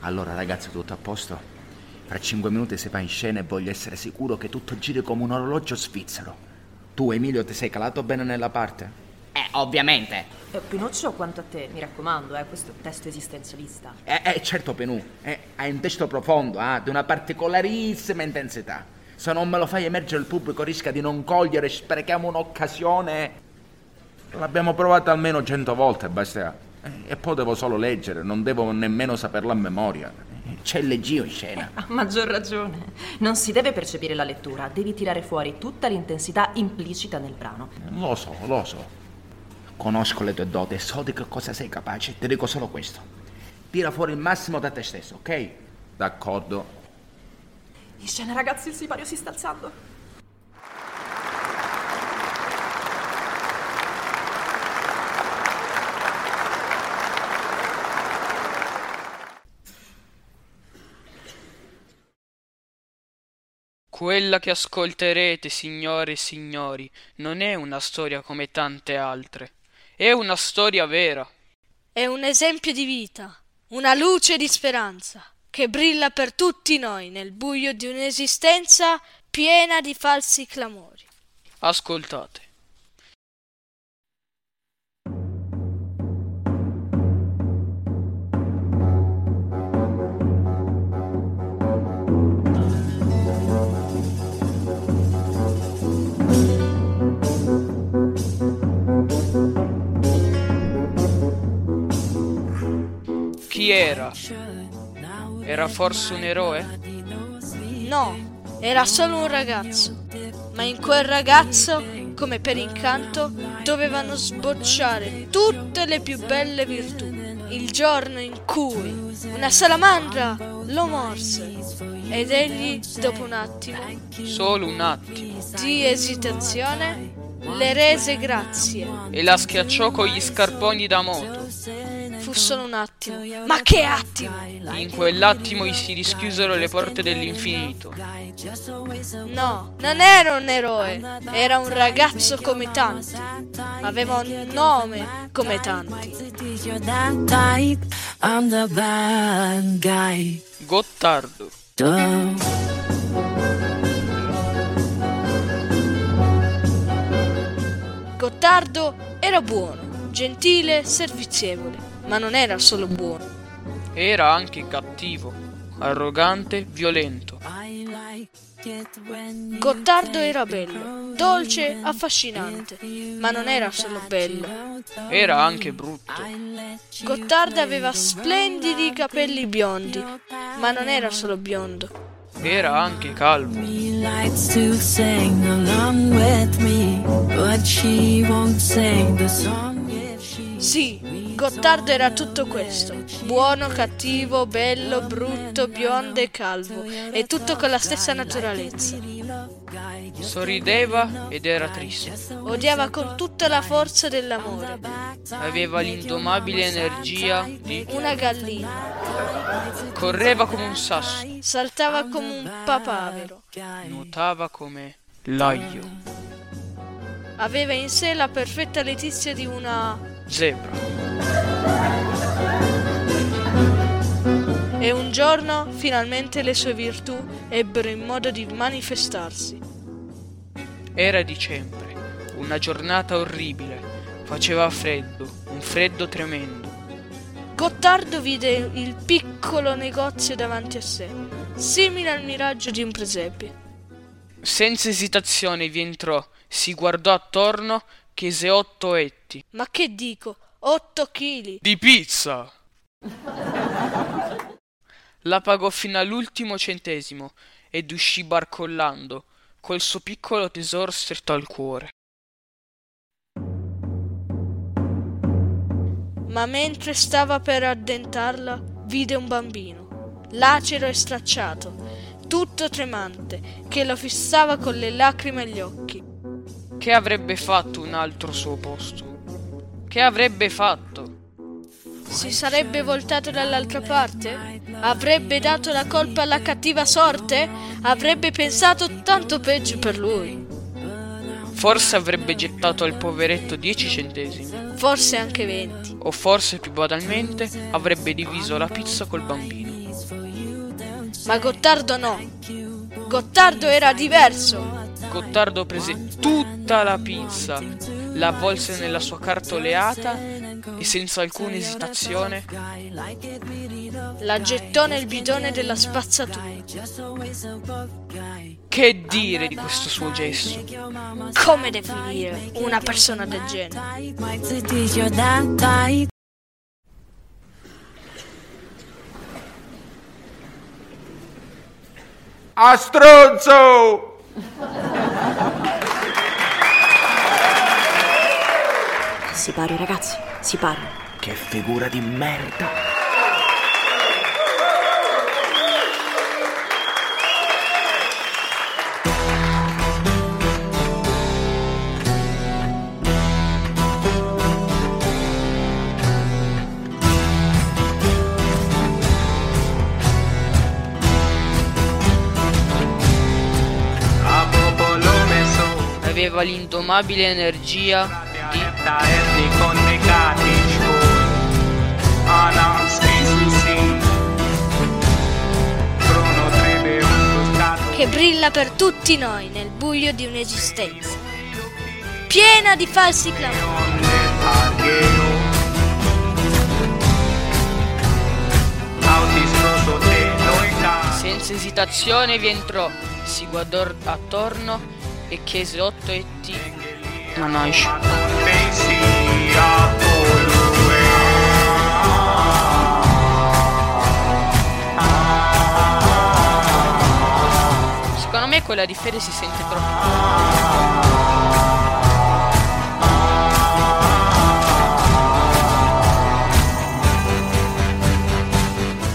Allora ragazzi, tutto a posto? Fra cinque minuti si va in scena e voglio essere sicuro che tutto giri come un orologio svizzero. Tu, Emilio, ti sei calato bene nella parte? Eh, ovviamente. Eh, Pinocchio, quanto a te, mi raccomando, eh, questo è un testo esistenzialista. Eh, eh, certo, Penù, eh, hai un testo profondo, eh, di una particolarissima intensità. Se non me lo fai emergere il pubblico rischia di non cogliere, sprechiamo un'occasione. L'abbiamo provato almeno cento volte, Bastia. Eh, e poi devo solo leggere, non devo nemmeno saperla a memoria. C'è il leggio in scena. A maggior ragione. Non si deve percepire la lettura, devi tirare fuori tutta l'intensità implicita nel brano. Lo so, lo so. Conosco le tue doti e so di che cosa sei capace. Ti dico solo questo. Tira fuori il massimo da te stesso, ok? D'accordo. In scena, ragazzi, il sipario si sta alzando. Quella che ascolterete, signore e signori, non è una storia come tante altre. È una storia vera. È un esempio di vita, una luce di speranza che brilla per tutti noi nel buio di un'esistenza piena di falsi clamori. Ascoltate. Chi era? Era forse un eroe? No, era solo un ragazzo, ma in quel ragazzo, come per incanto, dovevano sbocciare tutte le più belle virtù. Il giorno in cui una salamandra lo morse ed egli, dopo un attimo Solo un attimo. di esitazione, le rese grazie. E la schiacciò con gli scarponi da moto. Fu solo un attimo. Ma che attimo! In quell'attimo gli si rischiusero le porte dell'infinito. No, non era un eroe, era un ragazzo come tanti. Aveva un nome come tanti. You're that type, I'm the bad guy. Gottardo. Gottardo era buono, gentile, servizievole, ma non era solo buono. Era anche cattivo, arrogante, violento. Gottardo era bello, dolce, affascinante, ma non era solo bello. Era anche brutto. Gottardo aveva splendidi capelli biondi, ma non era solo biondo. Era anche calvo. She. Sì, Gottardo era tutto questo. Buono, cattivo, bello, brutto, biondo e calvo. E tutto con la stessa naturalezza. Sorrideva ed era triste. Odiava con tutta la forza dell'amore. Aveva l'indomabile energia di... Una gallina. Correva come un sasso. Saltava come un papavero. Nuotava come l'aglio. Aveva in sé la perfetta letizia di una... Zebra. E un giorno finalmente le sue virtù ebbero in modo di manifestarsi. Era dicembre. Una giornata orribile. Faceva freddo. Un freddo tremendo. Gottardo vide il piccolo negozio davanti a sé, simile al miraggio di un presepio. Senza esitazione vi entrò, si guardò attorno, chiese otto etti. Ma che dico? Otto chili! Di pizza! La pagò fino all'ultimo centesimo ed uscì barcollando, col suo piccolo tesoro stretto al cuore. Ma mentre stava per addentarla, vide un bambino, lacero e stracciato, tutto tremante, che lo fissava con le lacrime agli occhi. Che avrebbe fatto un altro suo posto? Che avrebbe fatto? Si sarebbe voltato dall'altra parte? Avrebbe dato la colpa alla cattiva sorte? Avrebbe pensato tanto peggio per lui. Forse avrebbe gettato al poveretto dieci centesimi, Forse anche venti. o forse più banalmente avrebbe diviso la pizza col bambino. Ma Gottardo no. Gottardo era diverso. Gottardo prese tutta la pizza, la avvolse nella sua cartoleata e senza alcuna esitazione La gettò nel bidone della spazzatura. Che dire di questo suo gesto? Come definire una persona del genere? A stronzo! Si pari, ragazzi, si pari. Che figura di merda! Aveva l'indomabile energia Da erdi connecati Schul Ana spesisi Bruno Trebe un stato Che brilla per tutti noi nel buio di un'esistenza. Piena di falsi clamori. senza esitazione vi entrò, si guardò attorno e chiese otto etti Manaish. Pensi a colui Secondo me quella di Fede si sente troppo.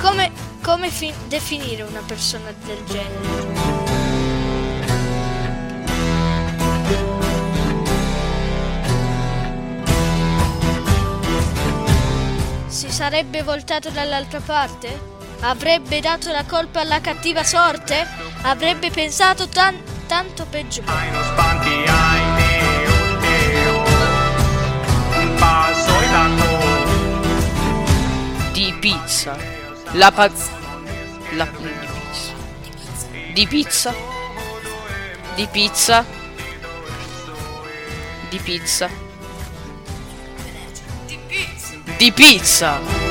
Come, come fi- definire una persona del genere? Sarebbe voltato dall'altra parte? Avrebbe dato la colpa alla cattiva sorte? Avrebbe pensato tan- tanto peggio? Di pizza. La paz... La... Di pizza. Di pizza. Di pizza. Di pizza. Di pizza.